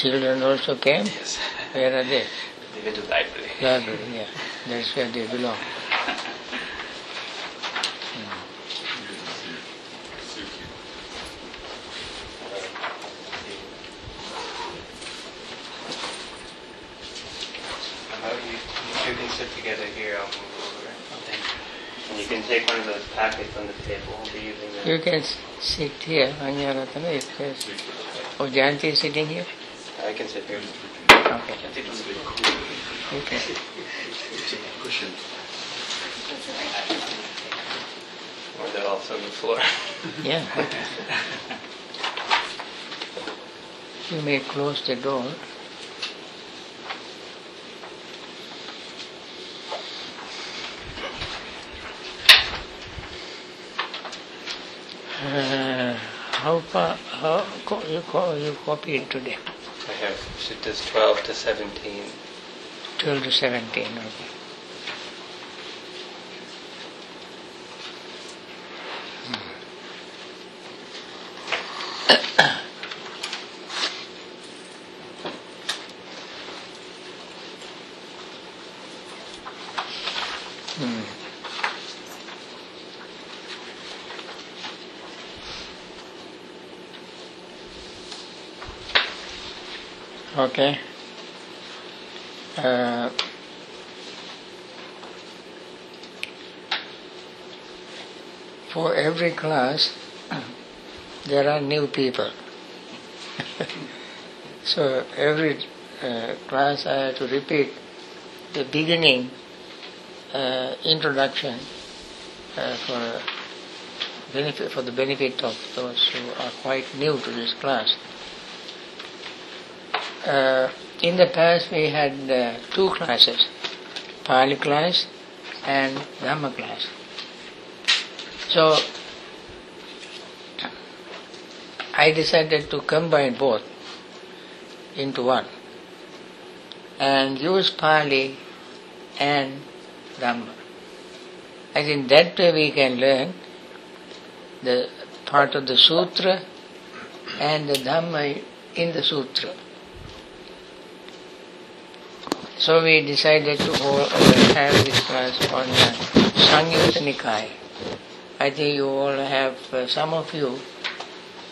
Children also came. Yes. Where are they? They went to the library. Library, yeah. That's where they belong. You, you can sit together here. I'll move over. And you can take one of those packets on the table. We'll be using that. You can sit here, Anyaratana, if there's... Oh, Jayanti is sitting here? Can sit here. Okay. Okay. Cushion. Or they're also on the floor. Yeah. You may close the door. Uh, how far, how, co- you, co- you copied today? I have suttas 12 to 17. 12 to 17, okay. Okay. Uh, for every class, there are new people. so every uh, class I have to repeat the beginning uh, introduction uh, for benefit for the benefit of those who are quite new to this class. Uh, in the past, we had uh, two classes, Pali class and Dhamma class. So, I decided to combine both into one and use Pali and Dhamma. I think that way we can learn the part of the sutra and the Dhamma in the sutra. So we decided to have this class on Samyutta Nikaya. I think you all have, uh, some of you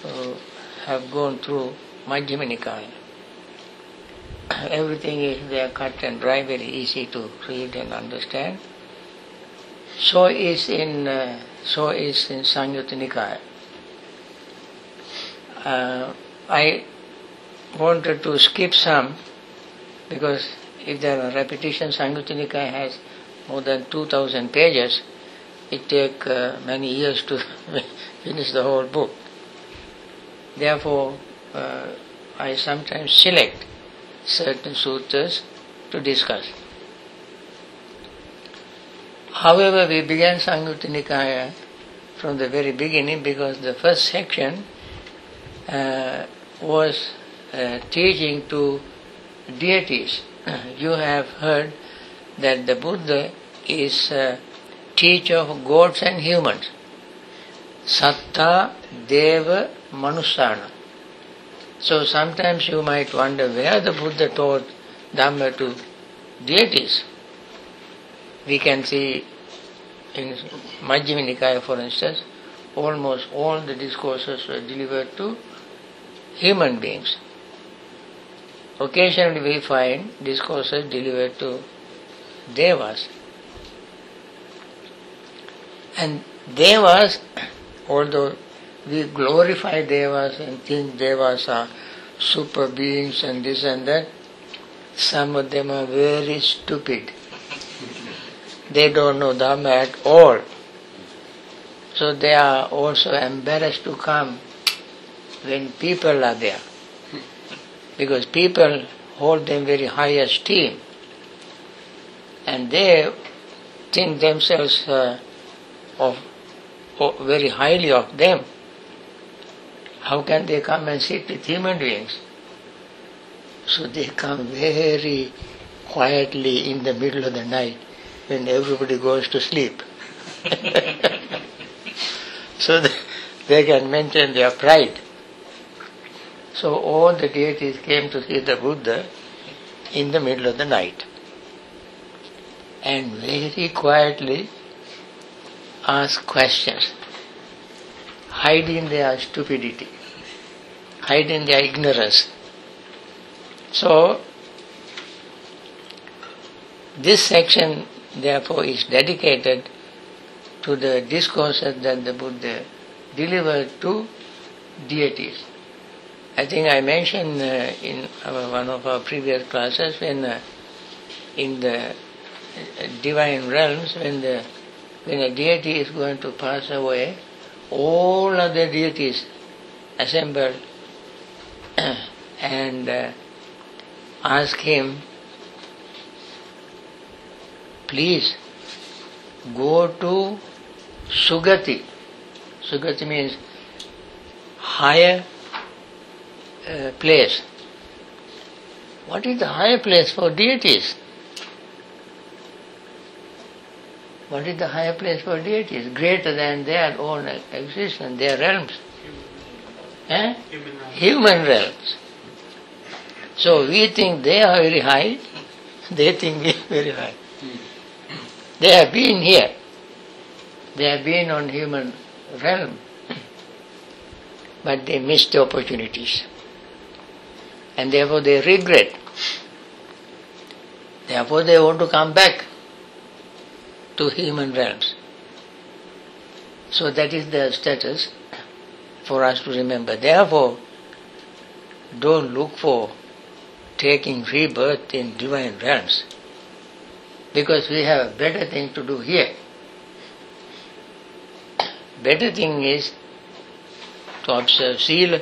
uh, have gone through Majjhima Nikaya. Everything is there cut and dry, very easy to read and understand. So is in uh, so is in Samyutta Nikaya. Uh, I wanted to skip some because if there are repetitions, Samyutta has more than 2000 pages. It takes uh, many years to finish the whole book. Therefore, uh, I sometimes select certain sutras to discuss. However, we began Samyutta Nikaya from the very beginning because the first section uh, was uh, teaching to deities. You have heard that the Buddha is a teacher of gods and humans. Satta, Deva, Manusana. So sometimes you might wonder where the Buddha taught Dhamma to deities. We can see in Majjhima Nikaya, for instance, almost all the discourses were delivered to human beings. Occasionally we find discourses delivered to devas. And devas, although we glorify devas and think devas are super beings and this and that, some of them are very stupid. They don't know Dhamma at all. So they are also embarrassed to come when people are there. Because people hold them very high esteem. And they think themselves uh, of, of very highly of them. How can they come and sit with human beings? So they come very quietly in the middle of the night when everybody goes to sleep. so they can maintain their pride. So all the deities came to see the Buddha in the middle of the night and very quietly asked questions, hiding their stupidity, hiding their ignorance. So, this section therefore is dedicated to the discourses that the Buddha delivered to deities. I think I mentioned uh, in our, one of our previous classes when uh, in the uh, divine realms when the when a deity is going to pass away, all other deities assemble and uh, ask him, please go to Sugati. Sugati means higher uh, place. What is the higher place for deities? What is the higher place for deities? Greater than their own existence, their realms. Eh? Human realms. So we think they are very high, they think we are very high. They have been here. They have been on human realm. But they missed the opportunities. And therefore they regret. Therefore they want to come back to human realms. So that is the status for us to remember. Therefore, don't look for taking rebirth in divine realms because we have a better thing to do here. Better thing is to observe sila,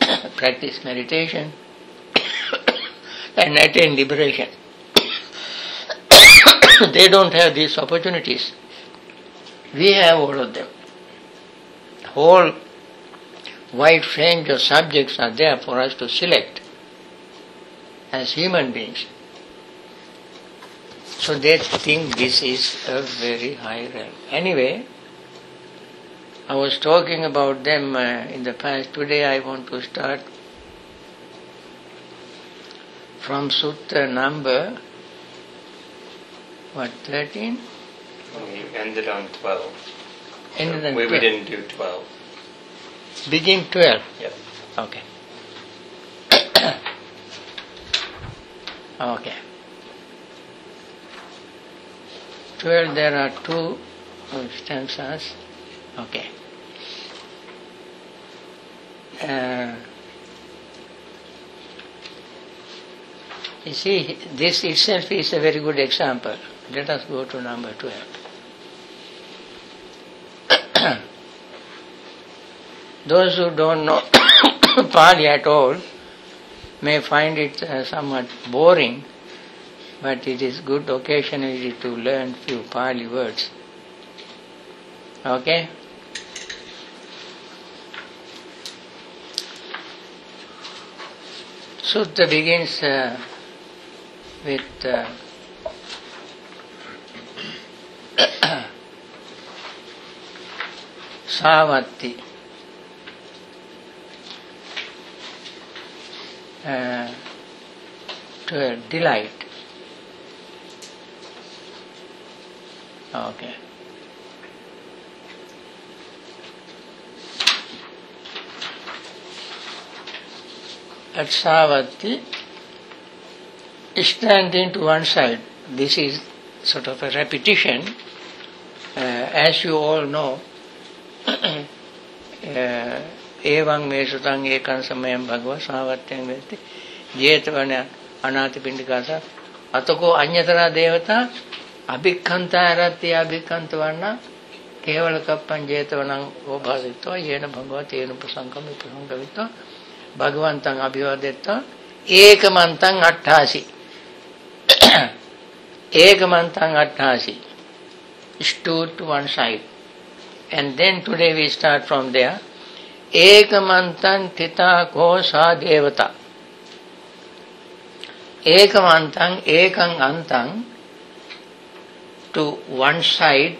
practice meditation, and attain liberation. they don't have these opportunities. We have all of them. Whole wide range of subjects are there for us to select as human beings. So they think this is a very high realm. Anyway, I was talking about them uh, in the past. Today I want to start from Sutta number, what, 13? You ended on 12. Ended on we, we didn't do 12. Begin 12. Yep. Okay. okay. 12, there are two stanzas. Okay. Uh, you see, this itself is a very good example. Let us go to number 12. Those who don't know Pali at all may find it uh, somewhat boring, but it is good occasionally to learn few Pali words. Okay? Sutta begins uh, with uh, Savatthi. Uh, to delight. Okay. At Savatthi, standing to one side. This is sort of a repetition. Uh, as you all know, ඒවං මේ සුතං ඒකං සමයං භගව සාවත්තං වේති ජේතවන අනාථපිණ්ඩිකාස අතකෝ අඤ්‍යතර දේවතා අභික්ඛන්තාරත්‍ය අභික්ඛන්තවන්න කේවල කප්පං ජේතවනං ඕභාසිතෝ යේන භගව තේන ප්‍රසංගම ප්‍රසංගවිතෝ භගවන්තං අභිවාදෙත්තා ඒකමන්තං අට්ඨාසී Ekamantang Atthasi stood to one side. And then today we start from there. Ekamantang Tita Ko Sa Devata. Ekamantang, Ekang Antang, to one side.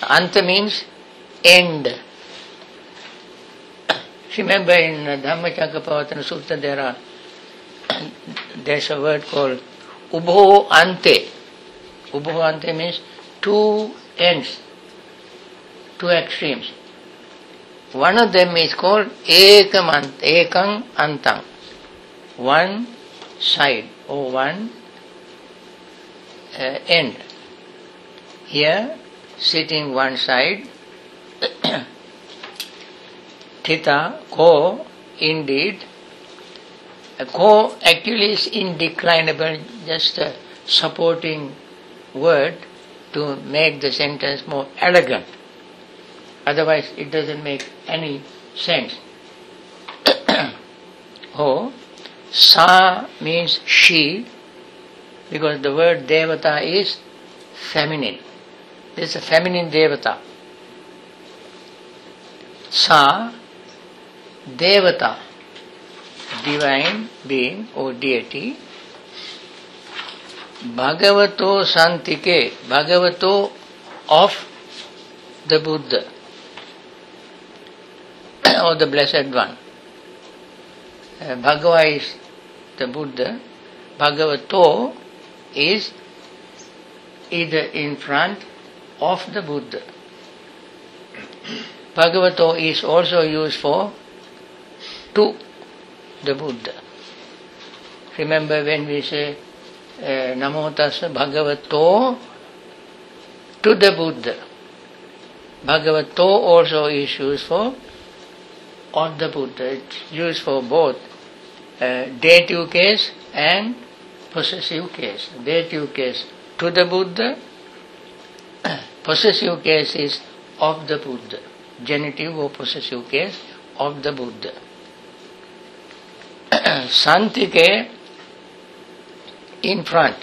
Anta means end. Remember in Dhammacakkappavattana Sutta there are, there's a word called ubho ante ubho ante means two ends two extremes. One of them is called ekam ekang antang, one side or one uh, end. Here, sitting one side, thita, ko, indeed, ko actually is indeclinable, just a supporting word to make the sentence more elegant. Otherwise, it doesn't make any sense. oh, sa means she, because the word devata is feminine. This is a feminine devata. Sa, devata, divine being or deity. Bhagavato Santike, Bhagavato of the Buddha or the Blessed One. Uh, Bhagava is the Buddha, Bhagavato is either in front of the Buddha. Bhagavato is also used for to the Buddha. Remember when we say uh, Namo Bhagavato to the Buddha. Bhagavato also is used for on the Buddha. It's used for both uh, dative case and possessive case. Dative case to the Buddha, possessive case is of the Buddha. Genitive or possessive case of the Buddha. Santike in front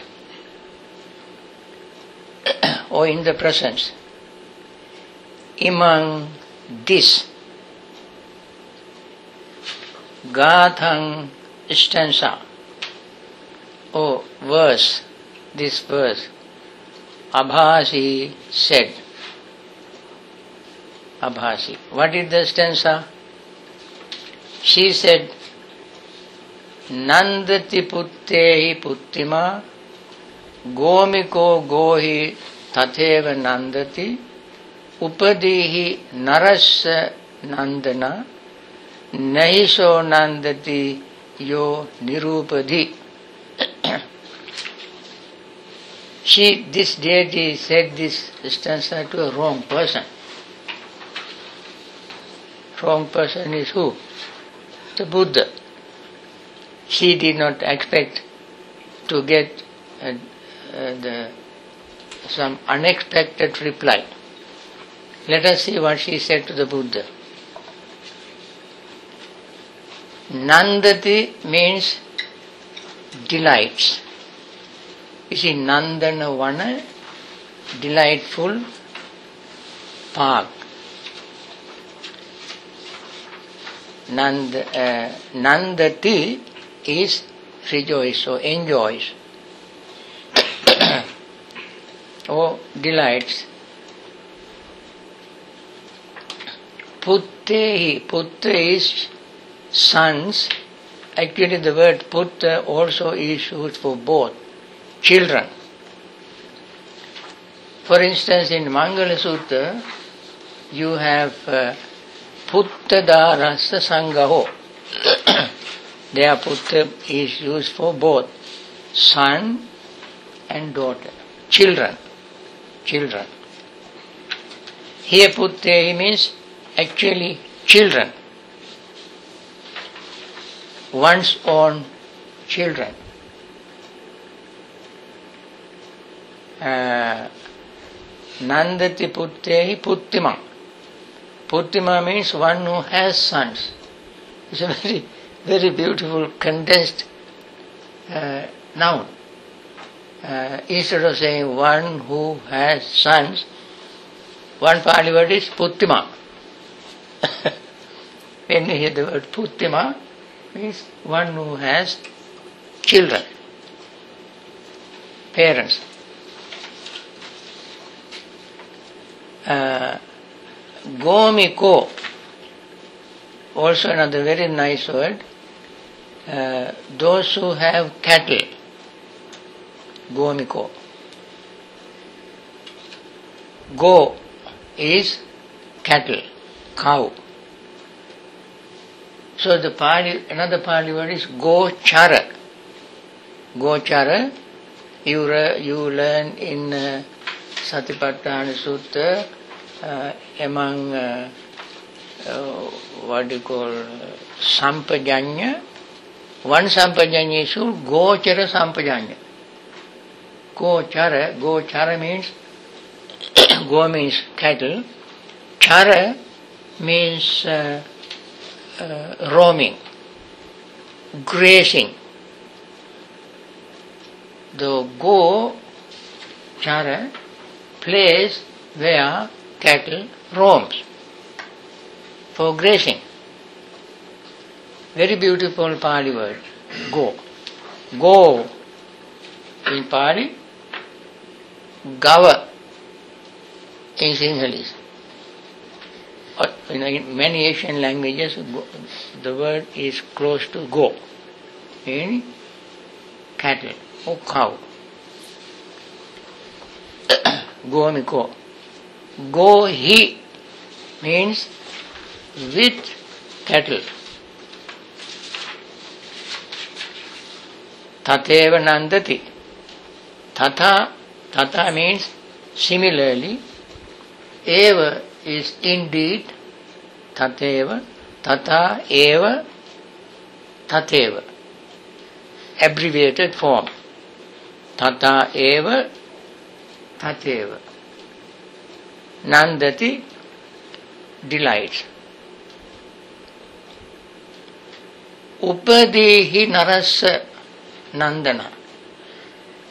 or in the presence. Imang this Gathang stanza or verse, this verse, Abhasi said. Abhasi. What is the stanza? She said, Nandati puttehi puttima gomiko gohi tatheva nandati upadihi narasya nandana nahiso nandati yo nirupadi. she, this deity said this stanza to a wrong person. Wrong person is who? The Buddha. She did not expect to get uh, uh, the, some unexpected reply. Let us see what she said to the Buddha. Nandati means delights. You see, Nandana Vana, delightful park. Nand, uh, Nandati is rejoice or enjoys or delights. Puttehi, putra is sons. Actually, the word putra also is used for both children. For instance, in Mangala Sutta, you have uh, Puttadarasa Sangaho. There putra is used for both son and daughter, children, children. Here putra means actually children, one's own children. Uh, Nandati Puttehi Puttima. Puttima means one who has sons. It's a very, very beautiful condensed uh, noun. Uh, instead of saying one who has sons, one Pali word is Puttima. when you hear the word Puttima, means one who has children, parents. Uh, Gomiko, also another very nice word. Uh, those who have cattle, Gomiko. Go is cattle, cow. So the Pali, another Pali word is Gochara. Gochara, you, re, you learn in uh, Satipatthana Sutta uh, among uh, uh, what you call uh, Sampajanya. One Sampajanya is Gochara Sampajanya. Gochara, Gochara means Go means cattle. Chara means uh, uh, roaming, grazing. The go chara place where cattle roams for grazing. Very beautiful Pali word, go. Go in Pali, gava in Sinhalese. In many Asian languages, the word is close to go, in cattle or cow. go means go. Go he means with cattle. Tateva nandati. Tata, tata means similarly. Eva is indeed tateva, tata eva, tateva. Abbreviated form. Tata eva, tateva. Nandati delights. Upadhi narasa nandana.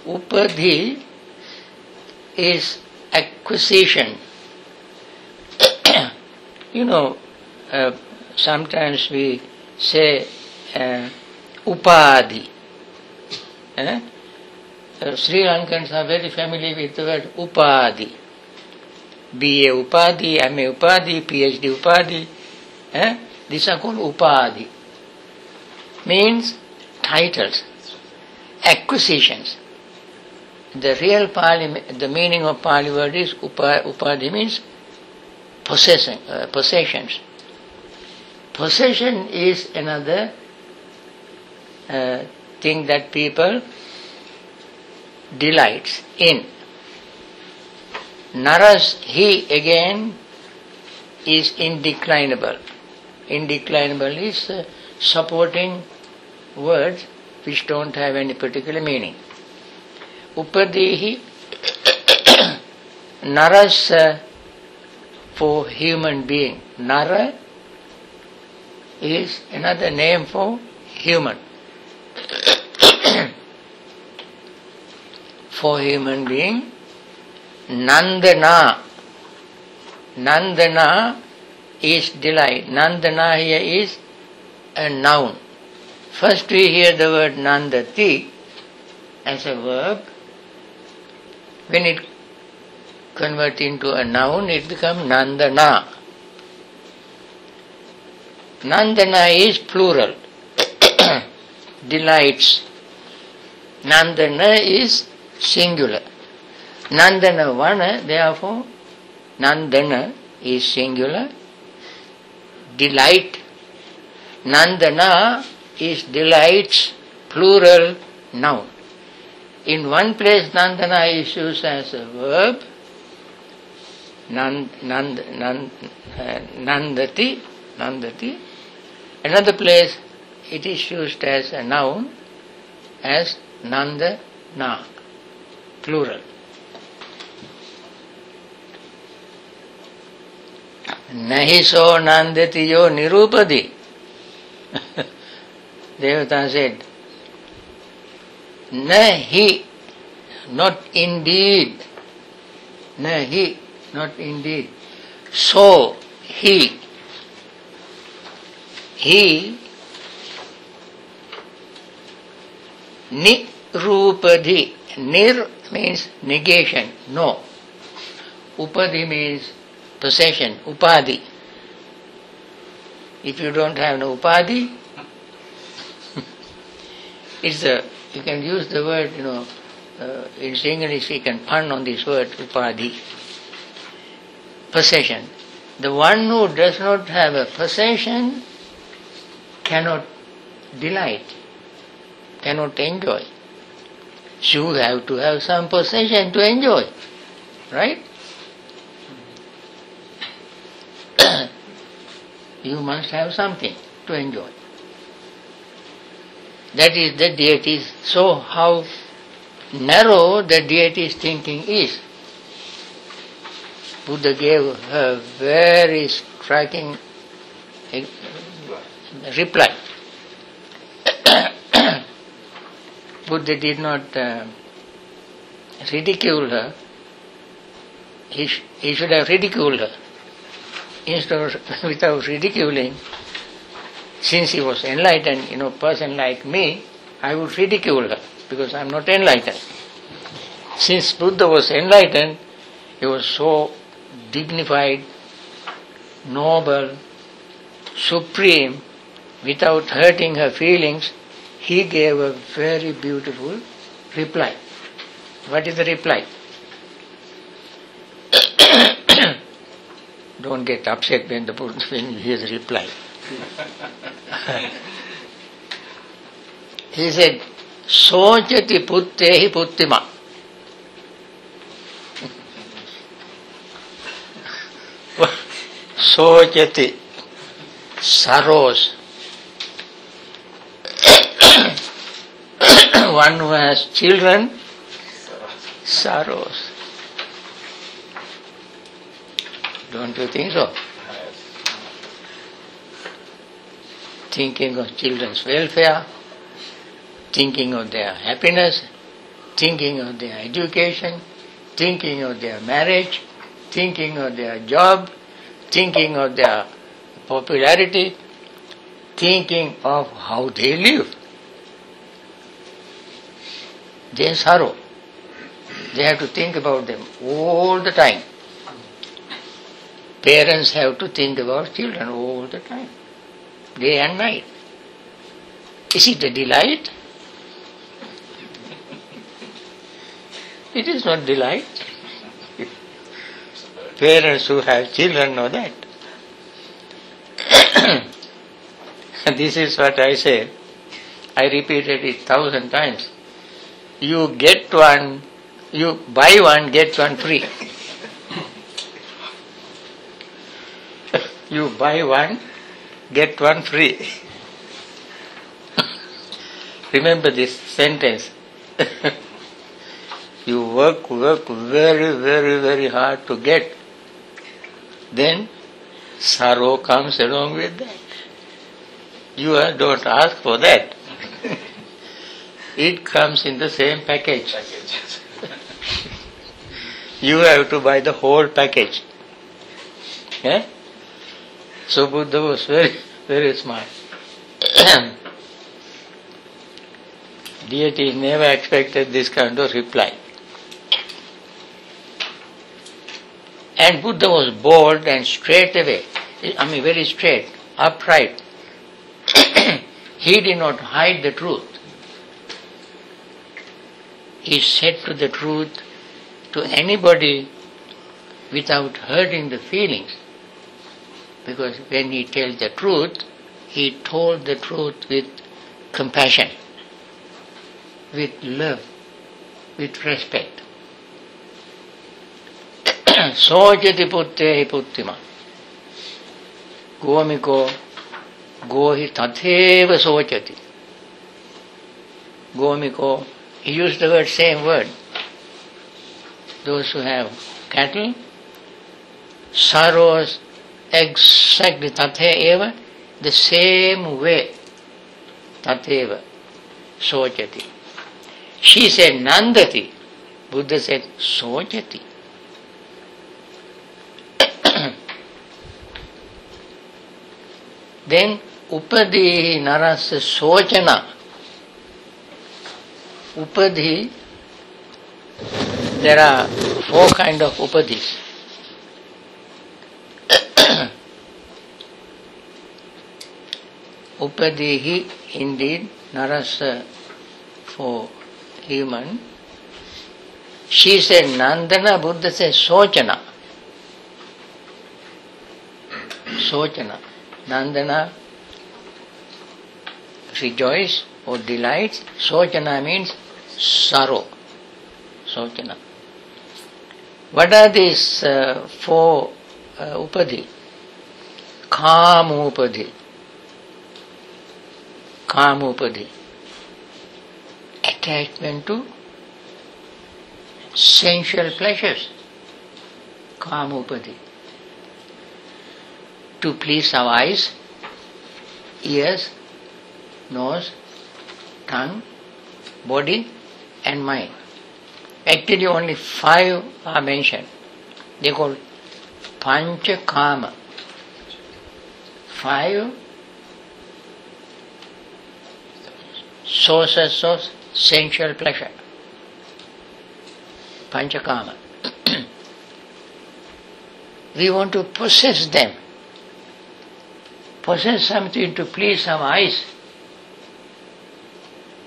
Upadhi is acquisition. you know, uh, sometimes we say uh, upadhi. Eh? Uh, Sri Lankans are very familiar with the word upadhi. BA upadhi, MA upadhi, PhD upadhi. Eh? These are called upadhi. Means titles, acquisitions. The real Pali, the meaning of Pali word is upa, upadhi means possessing, uh, possessions. Possession is another uh, thing that people delights in. Naras, he again is indeclinable. Indeclinable is uh, supporting words which don't have any particular meaning. Upadehi, Naras for human being. Nara is another name for human. for human being. Nandana. Nandana is delight. Nandana here is a noun. First we hear the word nandati as a verb. When it converts into a noun, it becomes nandana. Nandana is plural. Delights. Nandana is singular. Nandana Vana, therefore, Nandana is singular. Delight. Nandana is delights, plural noun. In one place, Nandana is used as a verb, nand, nand, nand, uh, nandati, nandati. Another place, it is used as a noun, as nanda na, plural. So nandati yo nirupadi. Devata said, Nahi, not indeed. Nahi, not indeed. So, he. He Nirupadi. Nir means negation, no. Upadi means possession, upadi. If you don't have no upadi, it's a, you can use the word, you know, uh, in English you can pun on this word, upadi. Possession. The one who does not have a possession cannot delight, cannot enjoy. You have to have some possession to enjoy, right? you must have something to enjoy. That is the deity's. So, how narrow the deity's thinking is. Buddha gave a very striking eh, reply. Buddha did not uh, ridicule her. He, sh- he should have ridiculed her. Instead of, without ridiculing, since he was enlightened, you know, person like me, I would ridicule her because I am not enlightened. Since Buddha was enlightened, he was so dignified, noble, supreme, without hurting her feelings, he gave a very beautiful reply. What is the reply? Don't get upset when the Buddha, when you hear the reply. He said, Sochati puttehi puttima. Sochati saros. One who has children, sorrows. Don't you think so? Thinking of children's welfare, thinking of their happiness, thinking of their education, thinking of their marriage, thinking of their job, thinking of their popularity, thinking of how they live. They sorrow. They have to think about them all the time. Parents have to think about children all the time, day and night. Is it a delight? It is not delight. Parents who have children know that. this is what I say. I repeated it thousand times. You get one, you buy one, get one free. you buy one, get one free. Remember this sentence. you work, work very, very, very hard to get. Then sorrow comes along with that. You don't ask for that. it comes in the same package. you have to buy the whole package. Yeah? So Buddha was very, very smart. Deity never expected this kind of reply. And Buddha was bold and straight away. I mean, very straight, upright. he did not hide the truth. He said to the truth to anybody without hurting the feelings. Because when he tells the truth, he told the truth with compassion, with love, with respect. Sochati putte. Gomiko gohi tatheva sochati. Gomiko, he used the word, same word. Those who have cattle, sorrows exactly tatheva, the same way. Tatheva sochati. She said Nandati. Buddha said Sochati. then Upadhi Narasya Sochana. Upadhi, there are four kind of upadhis. Upadhihi, indeed, Narasa for human. She said Nandana, Buddha said Sochana. Sochana. Nandana, rejoice or delight. Sochana means sorrow. Sochana. What are these uh, four uh, upadhi? Kam upadhi. Kam upadhi. Attachment to sensual pleasures. Kam upadhi. To please our eyes, ears, nose, tongue, body, and mind. Actually, only five are mentioned. They call Pancha Kama. Five sources of sensual pleasure. Panchakama. we want to possess them. Possess something to please our eyes.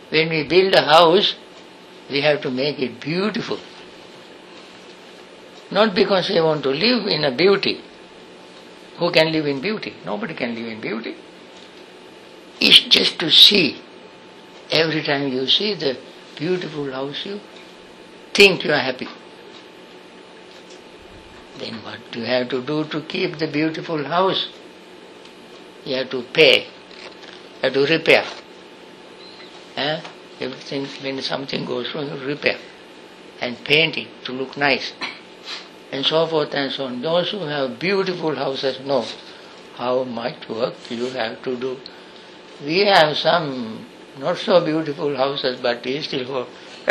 When we build a house, we have to make it beautiful. Not because we want to live in a beauty. Who can live in beauty? Nobody can live in beauty. It's just to see. Every time you see the beautiful house, you think you are happy. Then what do you have to do to keep the beautiful house? You have to pay, you have to repair. Eh? Everything, when something goes wrong, you repair and paint it to look nice and so forth and so on. Those who have beautiful houses know how much work you have to do. We have some not so beautiful houses, but we still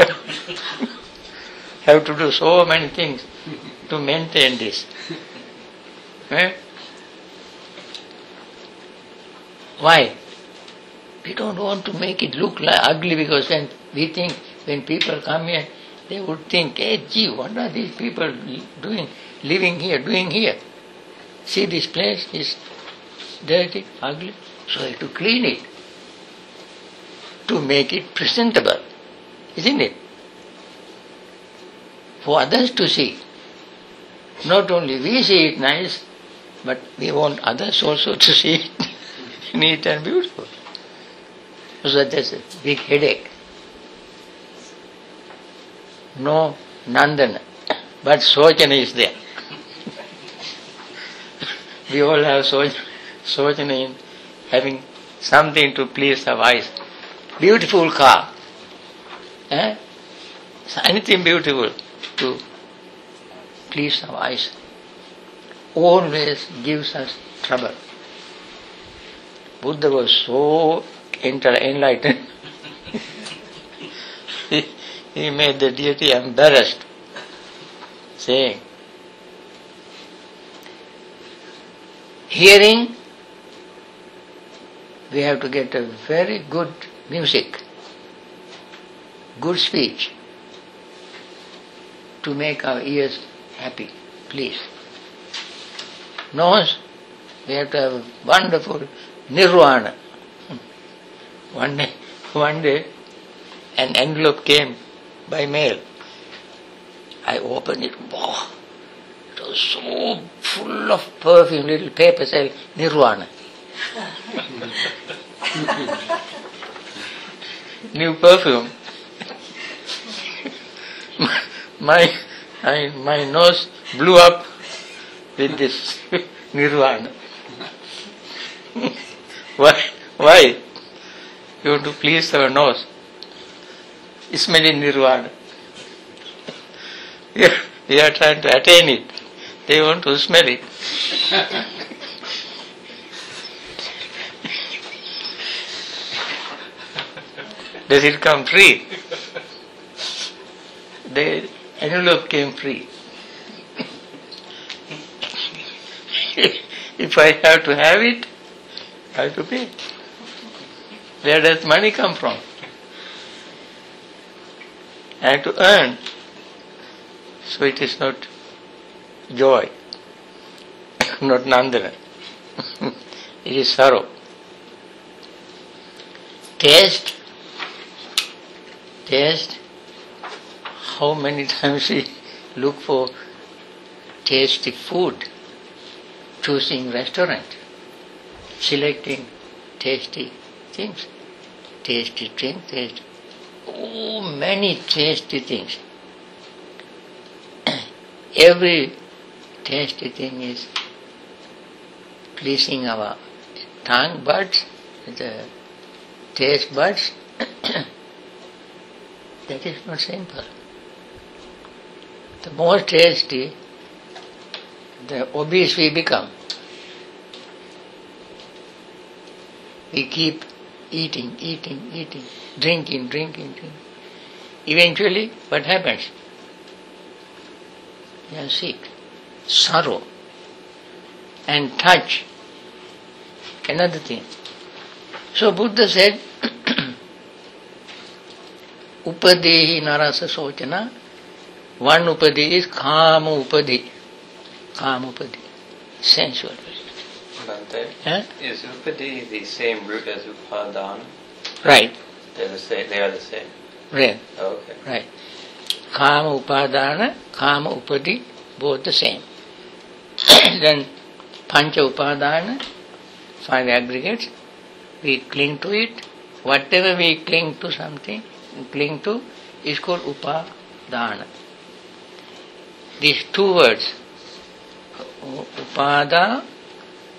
have to do so many things to maintain this. Eh? Why? We don't want to make it look like ugly because when we think when people come here, they would think, hey, gee, what are these people doing, living here, doing here? See, this place is dirty, ugly, so I have to clean it to make it presentable, isn't it? For others to see. Not only we see it nice, but we want others also to see it neat and beautiful. So that's a big headache. No Nandana, but Sochana is there. we all have Sochana in having something to please our eyes. Beautiful car. Eh? Anything beautiful to please our eyes always gives us trouble. Buddha was so enlightened. he made the deity embarrassed, saying, Hearing, we have to get a very good music, good speech to make our ears happy, please. Nose, we have to have a wonderful nirvana. One day, one day, an envelope came by mail. I opened it. Wow, it was so full of perfume, little paper said Nirvana. new perfume. my, I, my nose blew up with this nirvana. Why? Why? You want to please our nose. Smelling nirvana. We are trying to attain it. They want to smell it. Does it come free? The envelope came free. if I have to have it, I have to pay. Where does money come from? I have to earn. So it is not joy, not nandana. it is sorrow. Taste, taste. How many times we look for tasty food, choosing restaurant, selecting tasty things, tasty drink, tasty. Oh, many tasty things. Every tasty thing is pleasing our tongue buds, the taste buds. that is not simple. The more tasty, the obese we become. We keep eating, eating, eating, drinking, drinking, drinking. Eventually, what happens? You are sick. Sorrow. And touch. Another thing. So Buddha said, Upadehi narasa sochana. One upadi is kama upadi. Kama upadi. Sensual. Bhante, Huh? is upadi the same root as upadana? Right, They're the same. They are the same. right, Okay. right. Kama upadana, kama upadi, both the same. then pancha upadana, five aggregates, we cling to it. Whatever we cling to something, cling to, is called upadana. These two words, upada,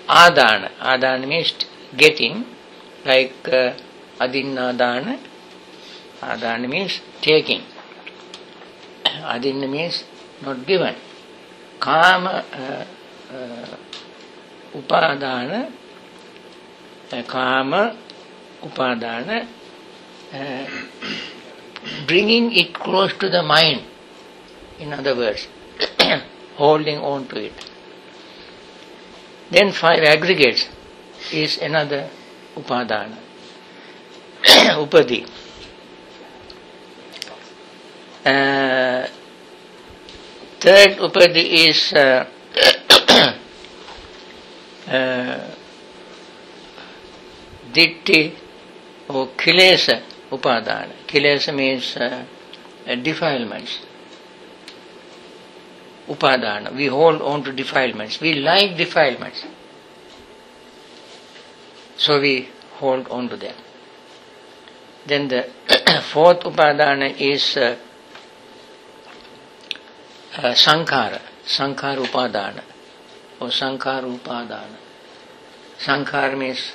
adana. Adana means getting, like uh, adinadana. Adana means taking. Adinna means not given. Kama, uh, uh, upadana, uh, kama, upadana, uh, bringing it close to the mind. In other words, holding on to it. Then five aggregates is another upadana, upadi. Uh, third upadi is uh, uh, ditti or kilesa upadana. Kilesa means uh, defilements. Upadana. We hold on to defilements. We like defilements. So we hold on to them. Then the fourth upadana is uh, uh, upadana, or sankhara upadana. Sankhara means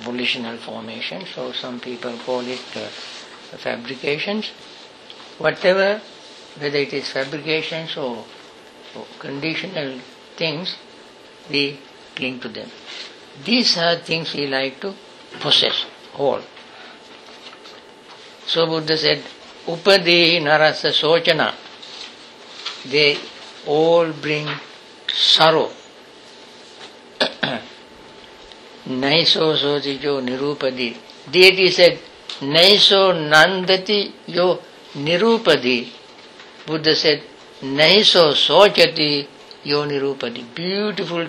volitional formation, so some people call it uh, fabrications. Whatever, whether it is fabrications or, or conditional things, we cling to them. These are things we like to possess, hold. So Buddha said, Upadehi narasa sochana. They all bring sorrow. Naiso soti jo nirupadi. Deity said, Naiso nandati yo nirupadi. Buddha said, Naiso sochati yo nirupadi. Beautiful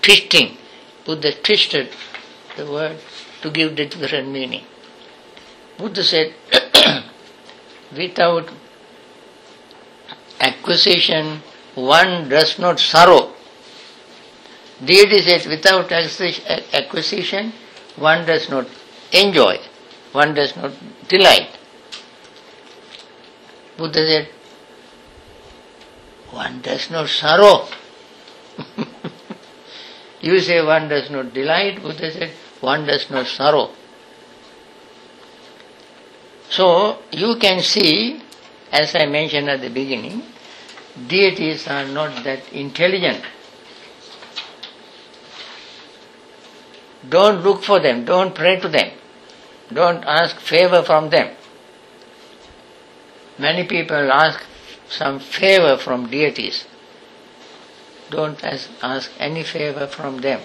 twisting. Buddha twisted the word to give the different meaning. Buddha said, without acquisition, one does not sorrow. Deity said, without acquisition, one does not enjoy. one does not delight. Buddha said, one does not sorrow. you say one does not delight, Buddha said, one does not sorrow. So you can see, as I mentioned at the beginning, deities are not that intelligent. Don't look for them, don't pray to them, don't ask favor from them. Many people ask some favor from deities. Don't ask, any favor from them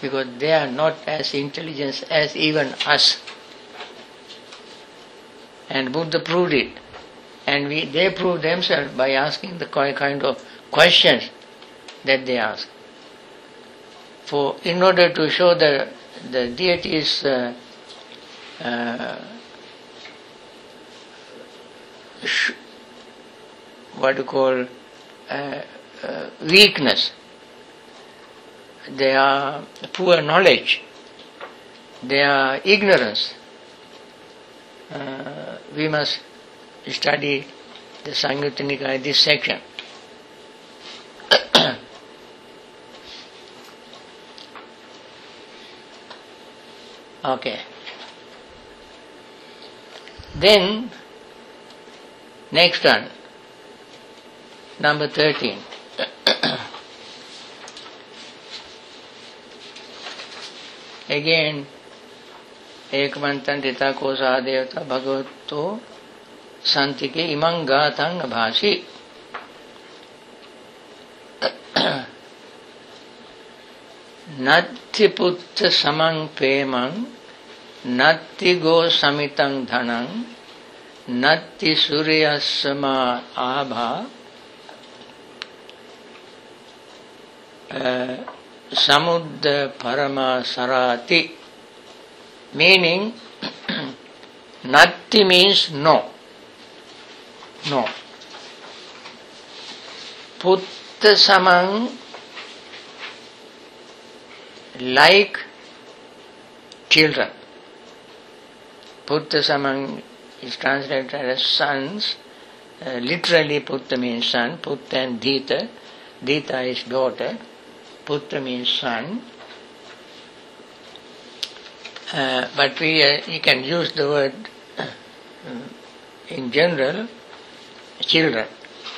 because they are not as intelligent as even us. And Buddha proved it. And we, they proved themselves by asking the kind of questions that they ask. For in order to show the the deity's uh, uh, sh- what you call uh, uh, weakness, their poor knowledge, their ignorance. Uh, we must study the Samyutta Nikaya, this section. okay. Then, next one, number 13. Again, एक एकमंतन ऋता को देवता भगवतो संति के इमं गातंग भाषी නත්ති පුත්ත සමං ප්‍රේමං නත්ති ගෝ සමිතං ධනං නත්ති සූර්යස්සමා ආභා සමුද්ද පරමා සරාති meaning natti means no. No. Putta samang like children. Putta samang is translated as sons uh, literally putta means son putta and dita. Dita is daughter putra means son. Uh, but we uh, you can use the word uh, in general children.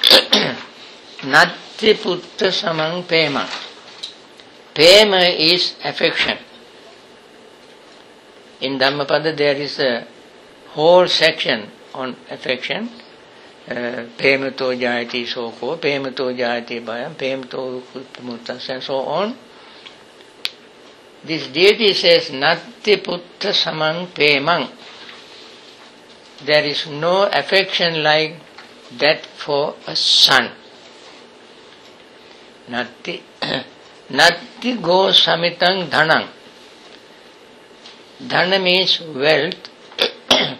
Natti putta samang pema pema is affection in dhammapada there is a whole section on affection uh, premato jayati soko premato jayati bhayam premato mutas and so on this deity says, Natti Putra Samang Pemang. There is no affection like that for a son. Natti, Natti Go Samitang Dhanang. Dhana means wealth.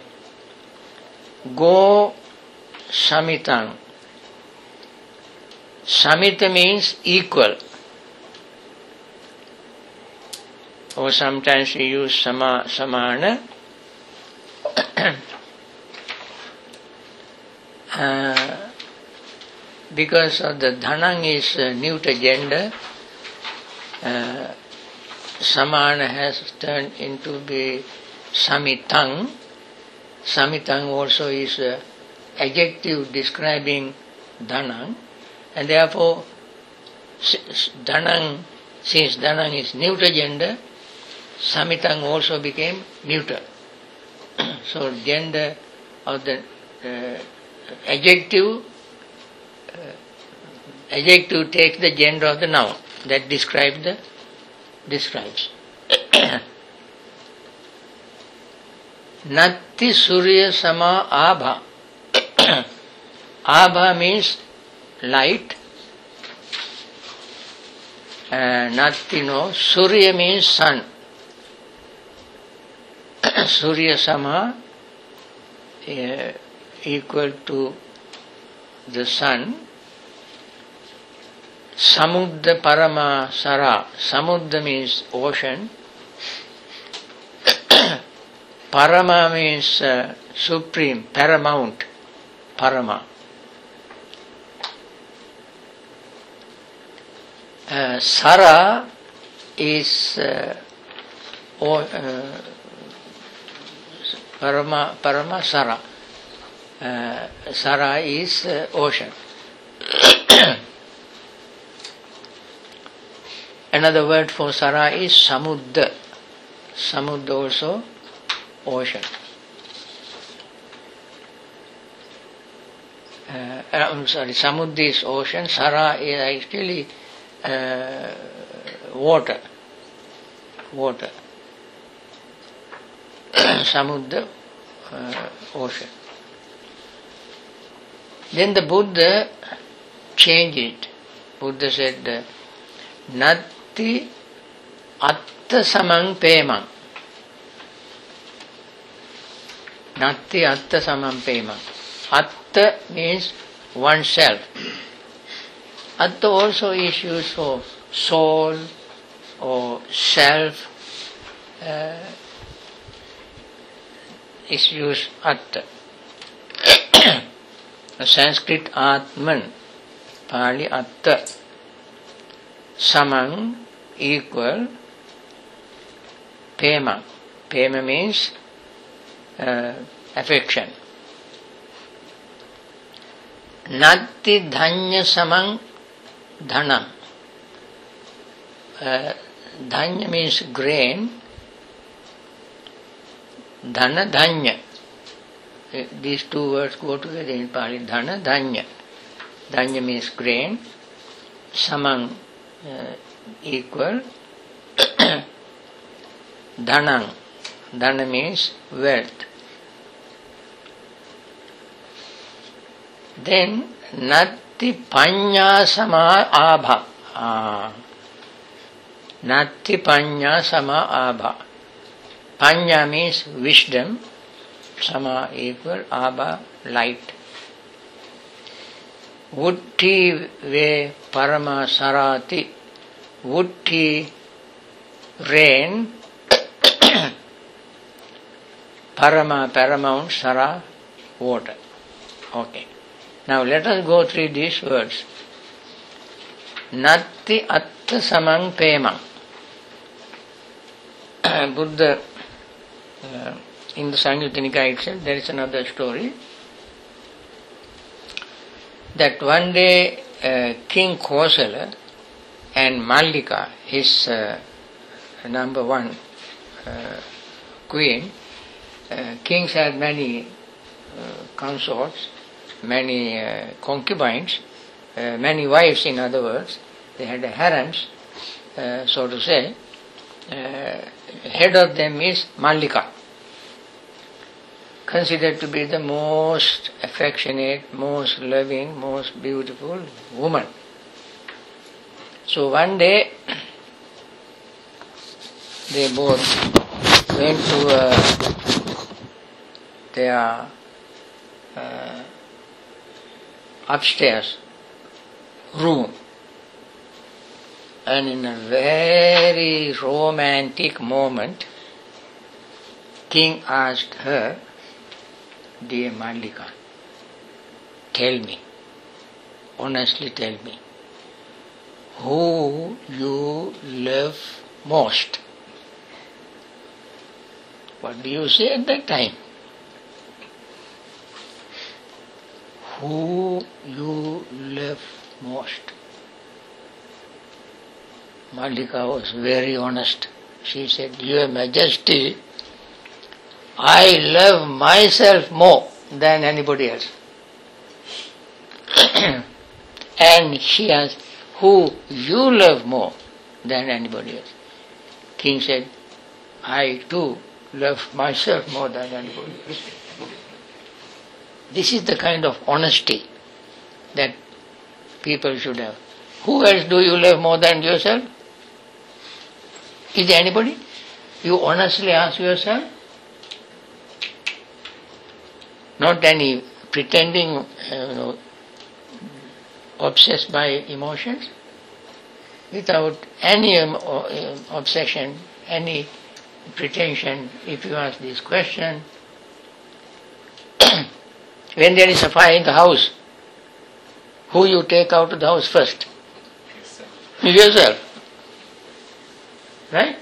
go Samitang. Samita means equal. or sometimes we use sama, samana. uh, because of the dhanang is uh, neuter gender, uh, samana has turned into be samitang. Samitang also is uh, adjective describing dhanang, and therefore dhanang, since dhanang is neuter gender, Samitang also became neuter. so gender of the uh, adjective uh, adjective takes the gender of the noun that describes the describes. Natti Surya Sama Abha. Abha means light. Uh, Natti no. Surya means sun. Surya Sama uh, equal to the sun. Samudra Parama Sara. Samudra means ocean. Parama means uh, supreme, paramount. Parama. Uh, Sara is uh, uh, Parama, Parama Sara. Uh, Sara is uh, ocean. Another word for Sara is Samudra. Samudra also ocean. Uh, I'm sorry, Samudra is ocean, Sara is actually uh, water. Water. Samudra, uh, ocean. Then the Buddha changed it. Buddha said, uh, Natti atta samang pemang. Natti atta samam pemang. Atta means oneself. Atta also is used for soul or self. Uh, is used atta. Sanskrit Atman, Pali Atta. Samang equal Pema. Pema means uh, affection. Natti dhanya samang dhanam. Uh, dhanya means grain. Dhana dhanya. Uh, These two words go together in Pali. Dhana dhanya. Dhanya means grain. Samang uh, equal. Dhanang. Dhana means wealth. Then Natti Panya Sama Abha. Ah. Natti Panya Sama Abha. Panya means wisdom. Sama equal Abha light. Vutti ve Parama Vutti rain. Parama paramount Sara water. Okay. Now let us go through these words. Natti atta samang pemang. Buddha, uh, in the Nikaya itself, there is another story that one day uh, King Kosala and Mallika, his uh, number one uh, queen, uh, kings had many uh, consorts, many uh, concubines, uh, many wives, in other words. They had harems, so to say. Head of them is Mallika, considered to be the most affectionate, most loving, most beautiful woman. So one day they both went to uh, their uh, upstairs room. And in a very romantic moment king asked her dear Mallika tell me honestly tell me who you love most what do you say at that time who you love most. Mallika was very honest. She said, Your Majesty, I love myself more than anybody else. and she asked, Who you love more than anybody else? King said, I too love myself more than anybody else. This is the kind of honesty that people should have. Who else do you love more than yourself? Is there anybody? You honestly ask yourself. Not any pretending, uh, you know, obsessed by emotions. Without any um, um, obsession, any pretension if you ask this question. when there is a fire in the house, who you take out of the house first? Yourself. Yourself. Right?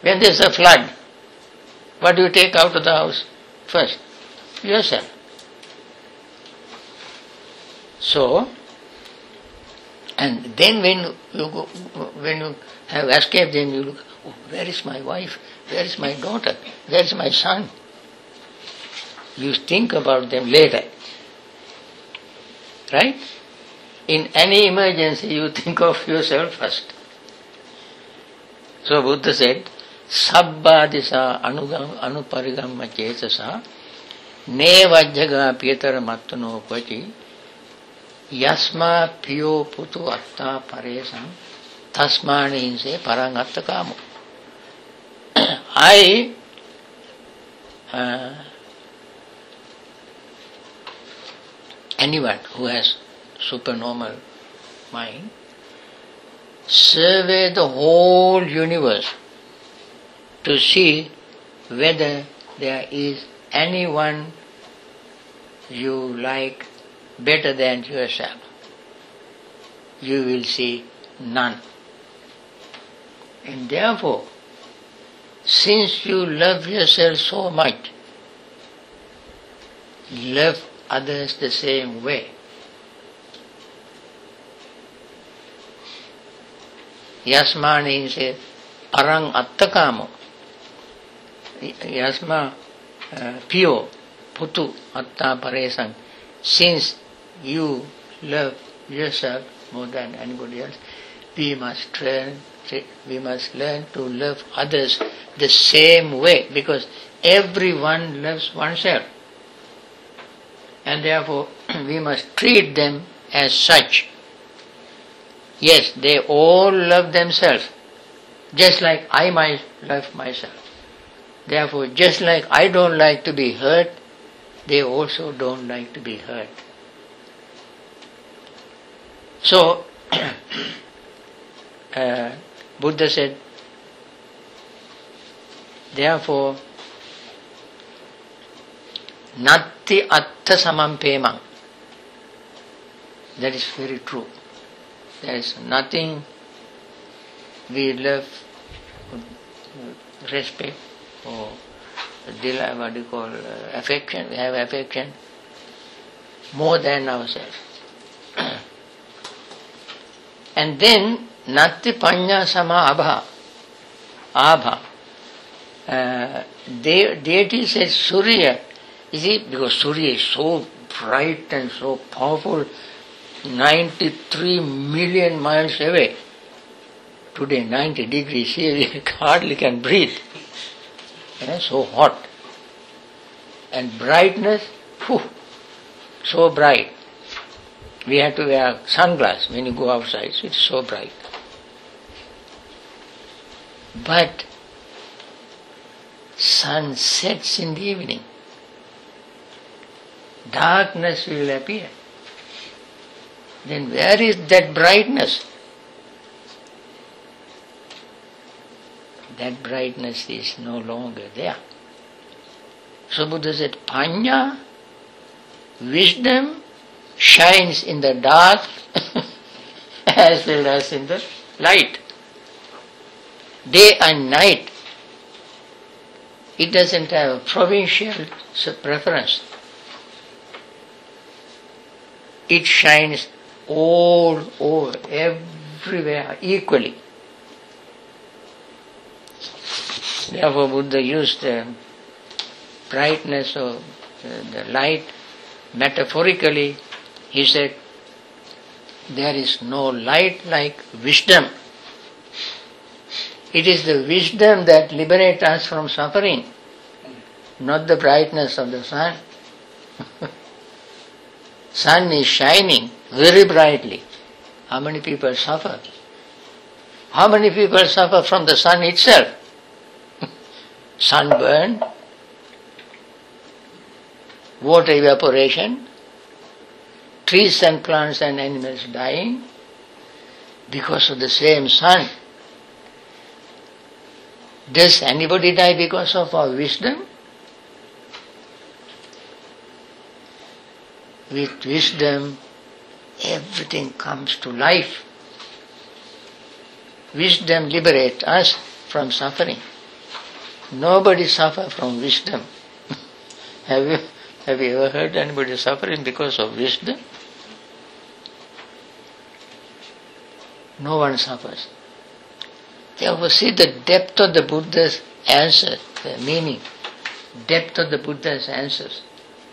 When there is a flood, what do you take out of the house first? Yourself. So, and then when you go, when you have escaped, then you look, oh, where is my wife? Where is my daughter? Where is my son? You think about them later. Right? In any emergency, you think of yourself first. So Buddha said, Sabbadisa anugam anuparigamma chetasa nevajjaga pietara mattuno pachi yasma piyo putu atta paresam tasmani se parangatta kamo. I uh, anyone who has supernormal mind survey the whole universe to see whether there is anyone you like better than yourself. You will see none. And therefore, since you love yourself so much, love others the same way. Yasmani says, Parang attakamo. Yasma uh, pio putu atta paresang. Since you love yourself more than anybody else, we must learn, we must learn to love others the same way because everyone loves oneself. And therefore, we must treat them as such. Yes, they all love themselves, just like I might love myself. Therefore, just like I don't like to be hurt, they also don't like to be hurt. So, uh, Buddha said, therefore, natti atta samampemang. That is very true. There is nothing we love, respect, or what do you call uh, affection. We have affection more than ourselves. And then natti panya sama abha. Abha. Uh, de- deity says Surya. You see, because Surya is so bright and so powerful, 93 million miles away. Today, 90 degrees here, hardly can breathe. You so hot. And brightness, whew, so bright. We have to wear sunglasses when you go outside, so it's so bright. But sun sets in the evening. Darkness will appear. Then where is that brightness? That brightness is no longer there. So Buddha said, Panya, wisdom, shines in the dark as well as in the light. Day and night. It doesn't have a provincial preference. It shines all over, everywhere, equally. Therefore, Buddha used the brightness of the light metaphorically. He said, There is no light like wisdom. It is the wisdom that liberates us from suffering, not the brightness of the sun. sun is shining very brightly. How many people suffer? How many people suffer from the sun itself? Sunburn, water evaporation, trees and plants and animals dying because of the same sun. Does anybody die because of our wisdom? With wisdom, everything comes to life. Wisdom liberates us from suffering. Nobody suffers from wisdom. have you have you ever heard anybody suffering because of wisdom? No one suffers. Therefore, see the depth of the Buddha's answer, the meaning, depth of the Buddha's answers.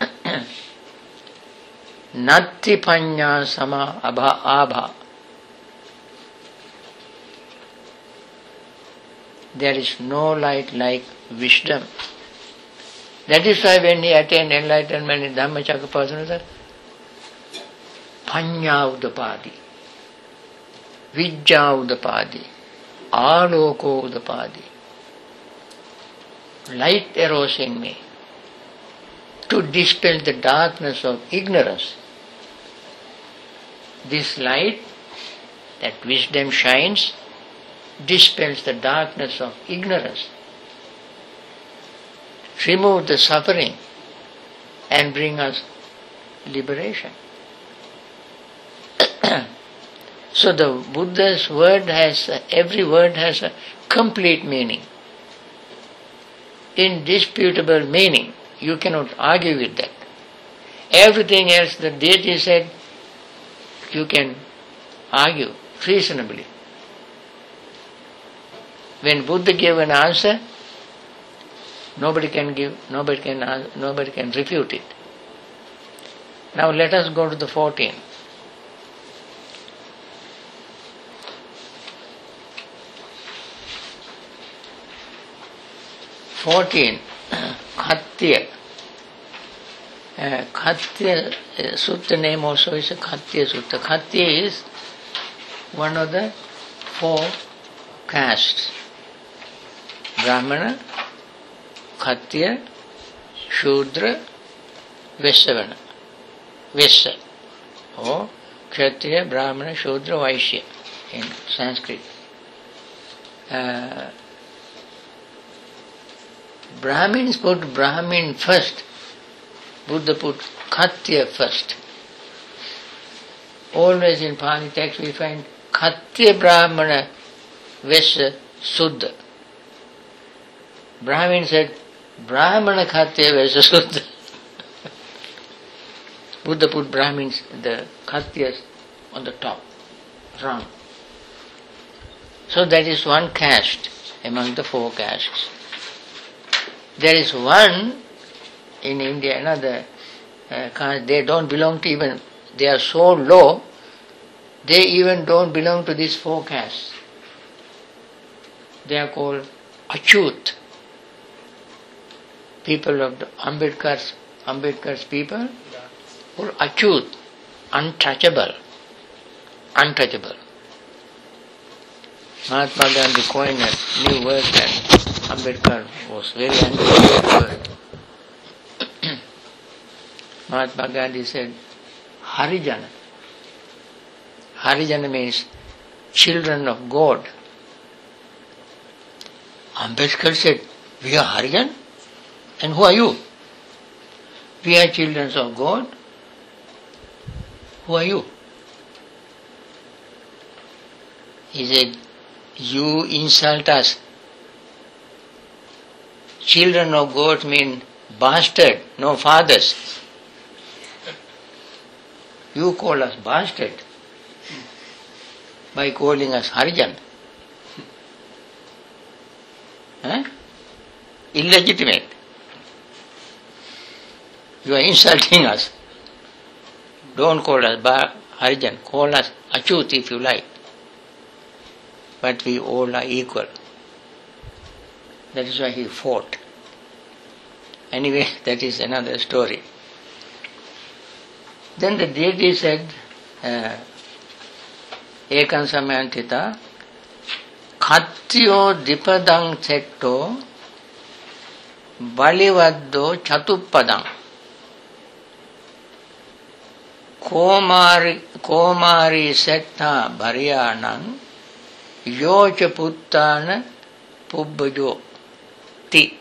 Natti panya sama abha abha. There is no light like wisdom. That is why when he attained enlightenment in Dhammacakkappavattana, panya udapadi, vijja udapadi, aloko udapadi. Light arose in me to dispel the darkness of ignorance. This light, that wisdom shines, dispels the darkness of ignorance, remove the suffering, and bring us liberation. so the Buddha's word has, every word has a complete meaning, indisputable meaning. You cannot argue with that. Everything else the deity said, you can argue reasonably. When Buddha gave an answer, nobody can give, nobody can, nobody can refute it. Now let us go to the fourteen Khattiya Khattiya Sutra name also is Khattiya Sutra Khattiya is one of the four caste Brahmin Khattiya Shudra वैश्यवन वैश्य हो क्षत्रिय ब्राह्मण शूद्र वैश्य इन Sanskrit Brahmins put Brahmin first. Buddha put Khatya first. Always in Pali text we find Khatya Brahmana Vesa Suddha. Brahmin said Brahmana Khatya Vesa Suddha. Buddha put Brahmins, the Khatyas on the top. Wrong. So that is one caste among the four castes. There is one in India, another uh, they don't belong to even, they are so low, they even don't belong to these four castes. They are called Achut. People of the Ambedkar's, Ambedkar's people, or Achut, untouchable, untouchable. Mahatma Gandhi coined a new word and Ambedkar was very angry with word. Mahatma Gandhi said, Harijana. Harijana means children of God. Ambedkar said, We are Harijan? And who are you? We are children of God. Who are you? He said, You insult us. Children of God mean bastard, no fathers. You call us bastard by calling us Harijan. Huh? Illegitimate. You are insulting us. Don't call us ba- Harijan, call us Achut if you like. But we all are equal. That is why he fought. Anyway, that is another story. Then the deity said, uh, ඒකං සමයන්තිත කත්තියෝ දිපදං සෙට්ටෝ බලිවද්දෝ චතුප්පදං කෝමාරි කෝමාරි සෙට්ටා බරියාණං යෝච පුත්තාන පුබ්බජෝ Khatti.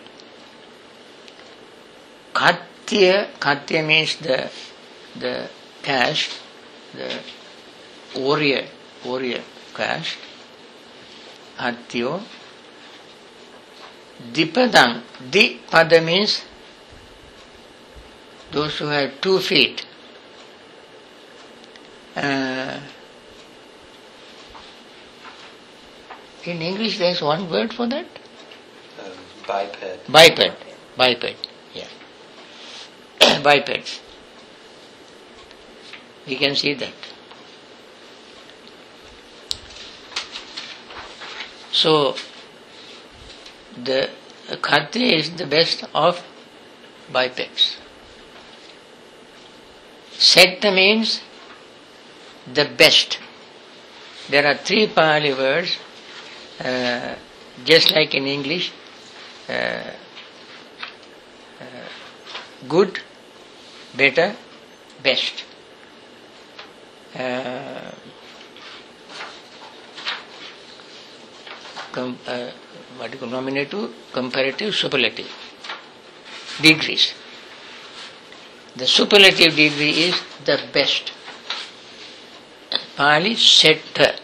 Khatya, Khatya means the, the caste, the warrior, warrior caste. Khatyo. Dipadang, Dipada means those who have two feet. Uh, in English, there is one word for that. Biped. Biped. Biped. Yeah. Bipeds. We can see that. So, the Khatri is the best of bipeds. Setta means the best. There are three Pali words, uh, just like in English. Uh, uh, good, better, best. Uh, com, uh, what do you call comparative, superlative degrees. The superlative degree is the best. Pali Setta.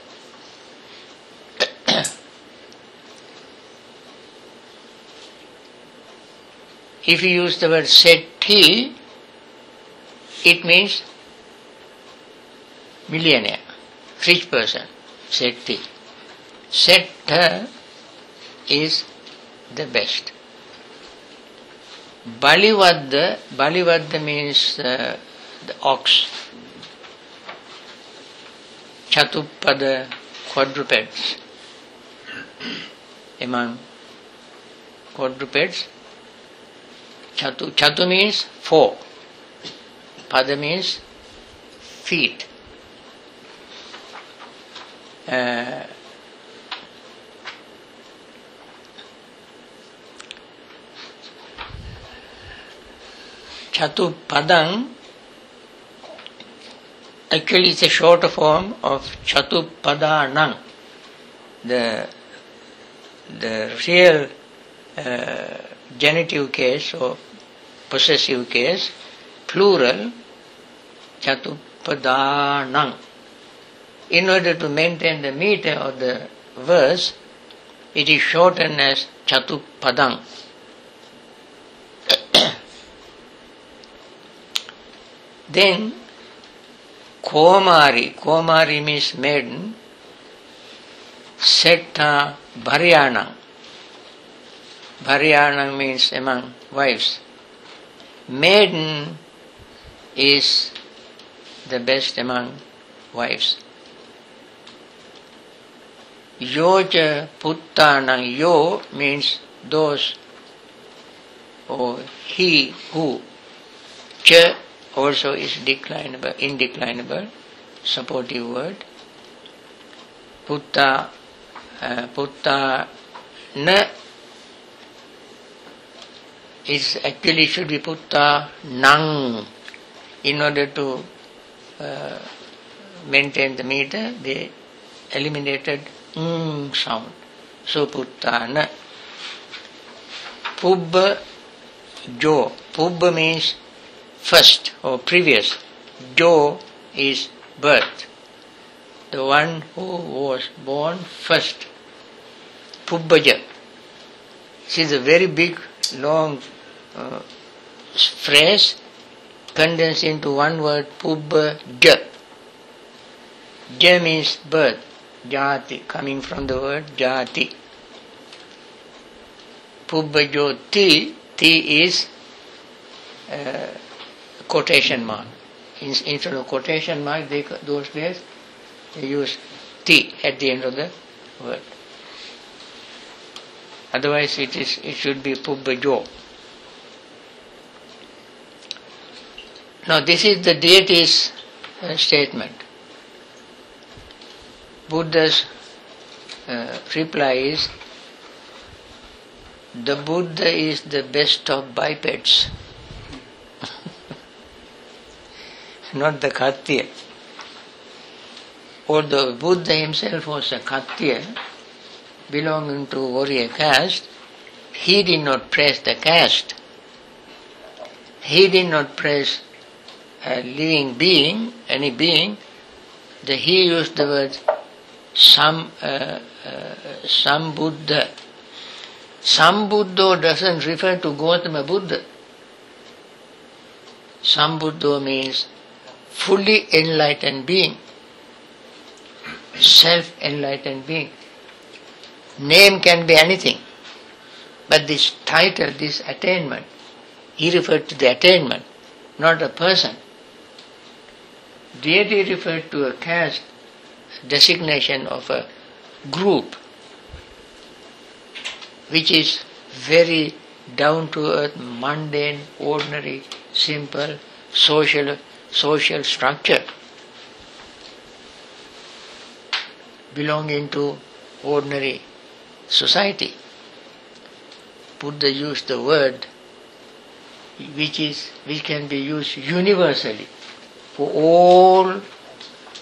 If you use the word Setti, it means millionaire, rich person, Setti. Setta is the best. Balivadda, Balivadda means uh, the ox. Chatupada quadrupeds. Among quadrupeds, Chatu, Chatu means four. Pada means feet. Uh, Chatupadang actually it's a shorter form of Chatupadanang. The, the real uh, genitive case or possessive case, plural, Chatupadanang. In order to maintain the meter of the verse, it is shortened as Chatupadang. then Komari, Komari means maiden, Setta Bharyanang. Bharyanang means among wives. Maiden is the best among wives. Yoja Puttanang, Yo means those or he who. Cha also is declinable, indeclinable, supportive word. Putta, uh, putta na is actually should be putta nang. In order to uh, maintain the meter, they eliminated ng sound. So putta na. Pubba jo. Pubba means first or previous. Jo is birth. The one who was born first. Pubbaja. This is a very big, long uh, phrase condensed into one word, Pubbaja. Ja means birth. Jati, coming from the word Jati. Pubbajoti, Ti Ti is uh, quotation mark. In, instead of quotation mark, they, those days they use ti at the end of the word. Otherwise, it is it should be Pubbajo. Now, this is the deity's uh, statement. Buddha's uh, reply is the Buddha is the best of bipeds. not the Khatya. Although Buddha himself was a Khatya, belonging to warrior caste, he did not praise the caste. He did not praise a living being, any being. The, he used the word some, uh, uh, Sambuddha. Some Buddha doesn't refer to Gautama Buddha. Sambuddha means fully enlightened being, self enlightened being. Name can be anything, but this title, this attainment, he referred to the attainment, not a person. Deity referred to a caste, designation of a group, which is very down to earth, mundane, ordinary, simple, social, social structure, belonging to ordinary society. Buddha used the word which is which can be used universally for all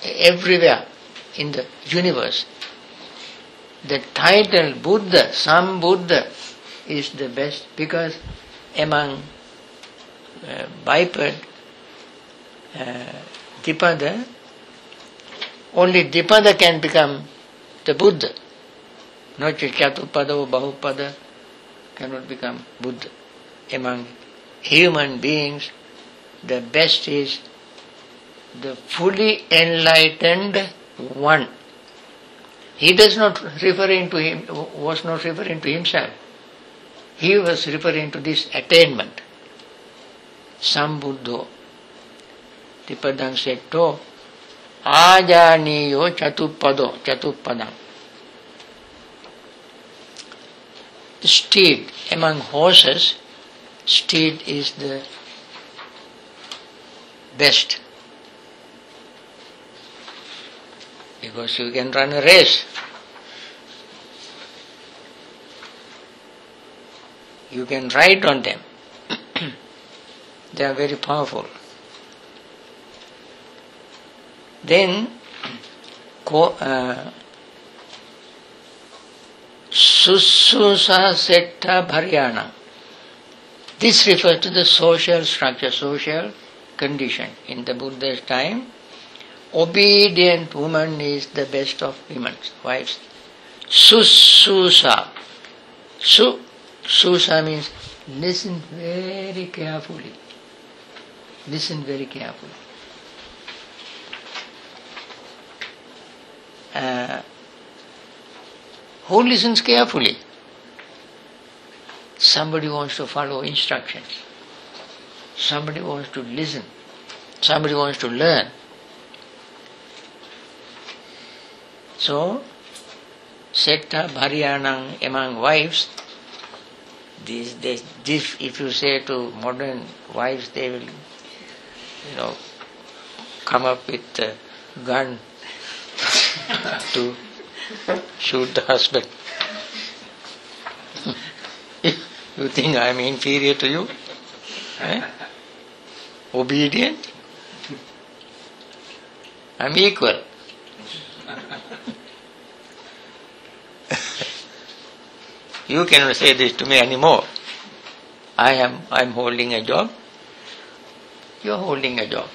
everywhere in the universe. The title Buddha, Sambuddha, is the best because among uh, biped uh, Dipada, only Dipada can become the Buddha. Not Chatupada or Bahupada cannot become Buddha. Among human beings, the best is the fully enlightened one. He does not referring to him was not referring to himself. He was referring to this attainment. Sambuddho. Tipadang said to Ajaniyo Chatupado Chatupadam. The steed among horses, steed is the best because you can run a race. You can ride on them. they are very powerful. Then, ko, uh, Sususa Setta Bharyana. This refers to the social structure, social condition. In the Buddha's time, obedient woman is the best of women, wives. Sususa. Su, susa means listen very carefully. Listen very carefully. Uh, who listens carefully? Somebody wants to follow instructions. Somebody wants to listen. Somebody wants to learn. So, Setta Bharyanang among wives, this, this, this, if you say to modern wives, they will, you know, come up with a gun to shoot the husband. you think I am inferior to you? Eh? Obedient? I am equal. you cannot say this to me anymore. I am I am holding a job. You are holding a job.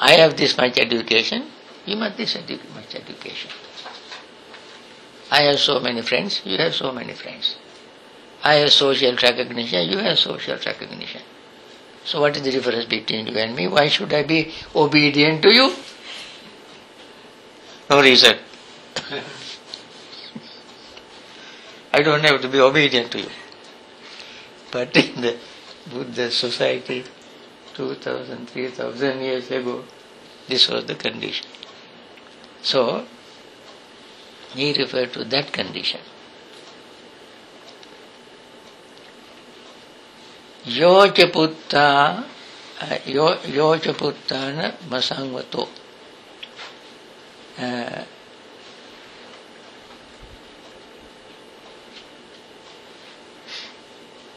I have this much education. You must this much education. I have so many friends. You have so many friends. I have social recognition. You have social recognition. So what is the difference between you and me? Why should I be obedient to you? No reason. I don't have to be obedient to you. But in the Buddha society, 2000, 3000 years ago, this was the condition. So, he referred to that condition. Yocha putta, yocha puttana masangvato. Uh,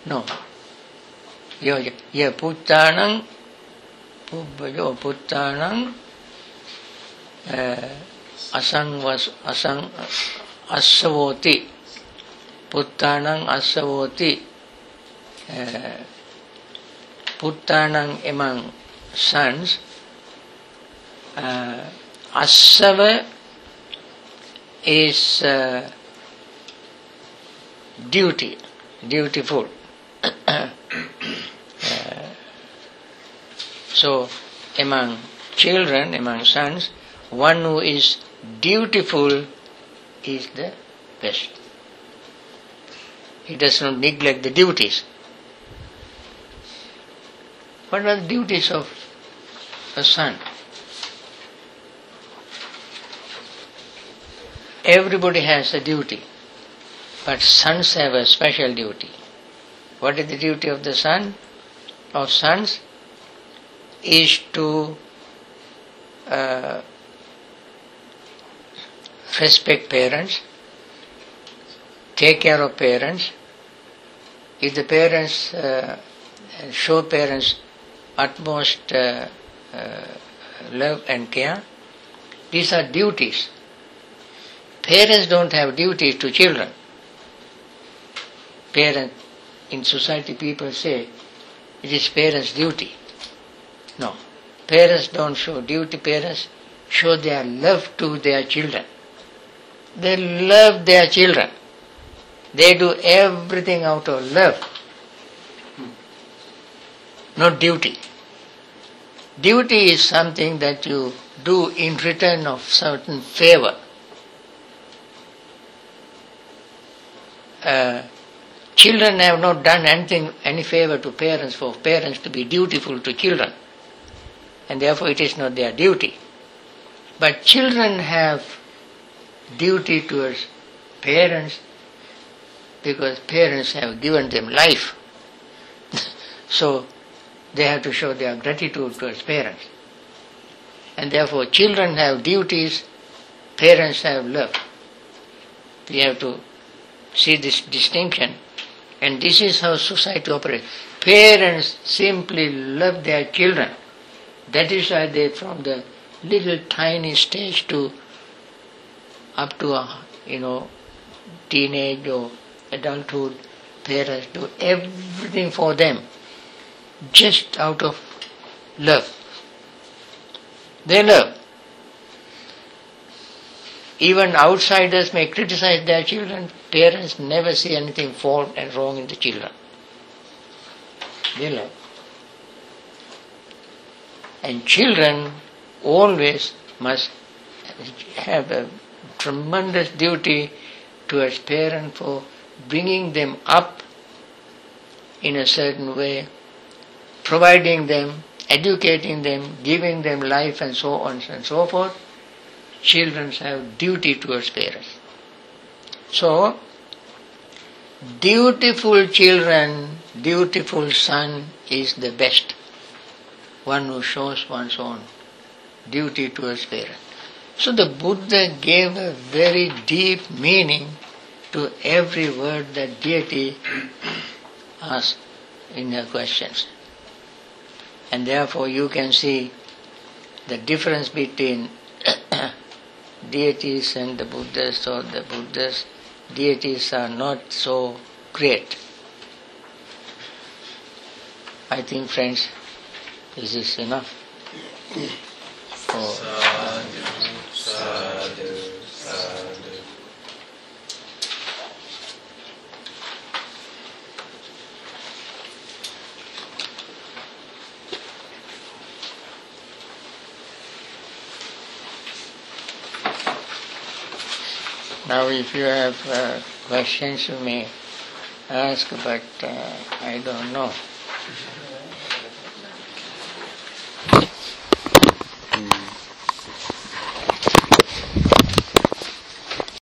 no. Yocha, yeah, puttanang, puttanang, uh, asangvas, asang, asavoti. Puttanang among sons. Uh, is uh, duty, dutiful. uh, so, among children, among sons, one who is dutiful is the best. He does not neglect the duties. What are the duties of a son? Everybody has a duty, but sons have a special duty. What is the duty of the son? Of sons is to uh, respect parents, take care of parents. If the parents uh, show parents utmost uh, uh, love and care, these are duties. Parents don't have duties to children. Parents, in society people say, it is parents' duty. No. Parents don't show duty, parents show their love to their children. They love their children. They do everything out of love, not duty. Duty is something that you do in return of certain favor. Uh, children have not done anything, any favor to parents for parents to be dutiful to children, and therefore it is not their duty. But children have duty towards parents because parents have given them life. so they have to show their gratitude towards parents. And therefore children have duties, parents have love. We have to see this distinction. And this is how society operates. Parents simply love their children. That is why they, from the little tiny stage to up to, uh, you know, teenage or adulthood, parents do everything for them just out of love. They love. Even outsiders may criticize their children, parents never see anything fault and wrong in the children. They love. And children always must have a tremendous duty towards parents for bringing them up in a certain way, providing them, educating them, giving them life and so on and so forth. Children have duty towards parents. So, dutiful children, dutiful son is the best. One who shows one's own duty towards parents. So the Buddha gave a very deep meaning to every word that deity asked in her questions. And therefore you can see the difference between deities and the Buddhas or the Buddhas, deities are not so great. I think friends, this is enough. For Now, if you have uh, questions, you may ask, but uh, I don't know.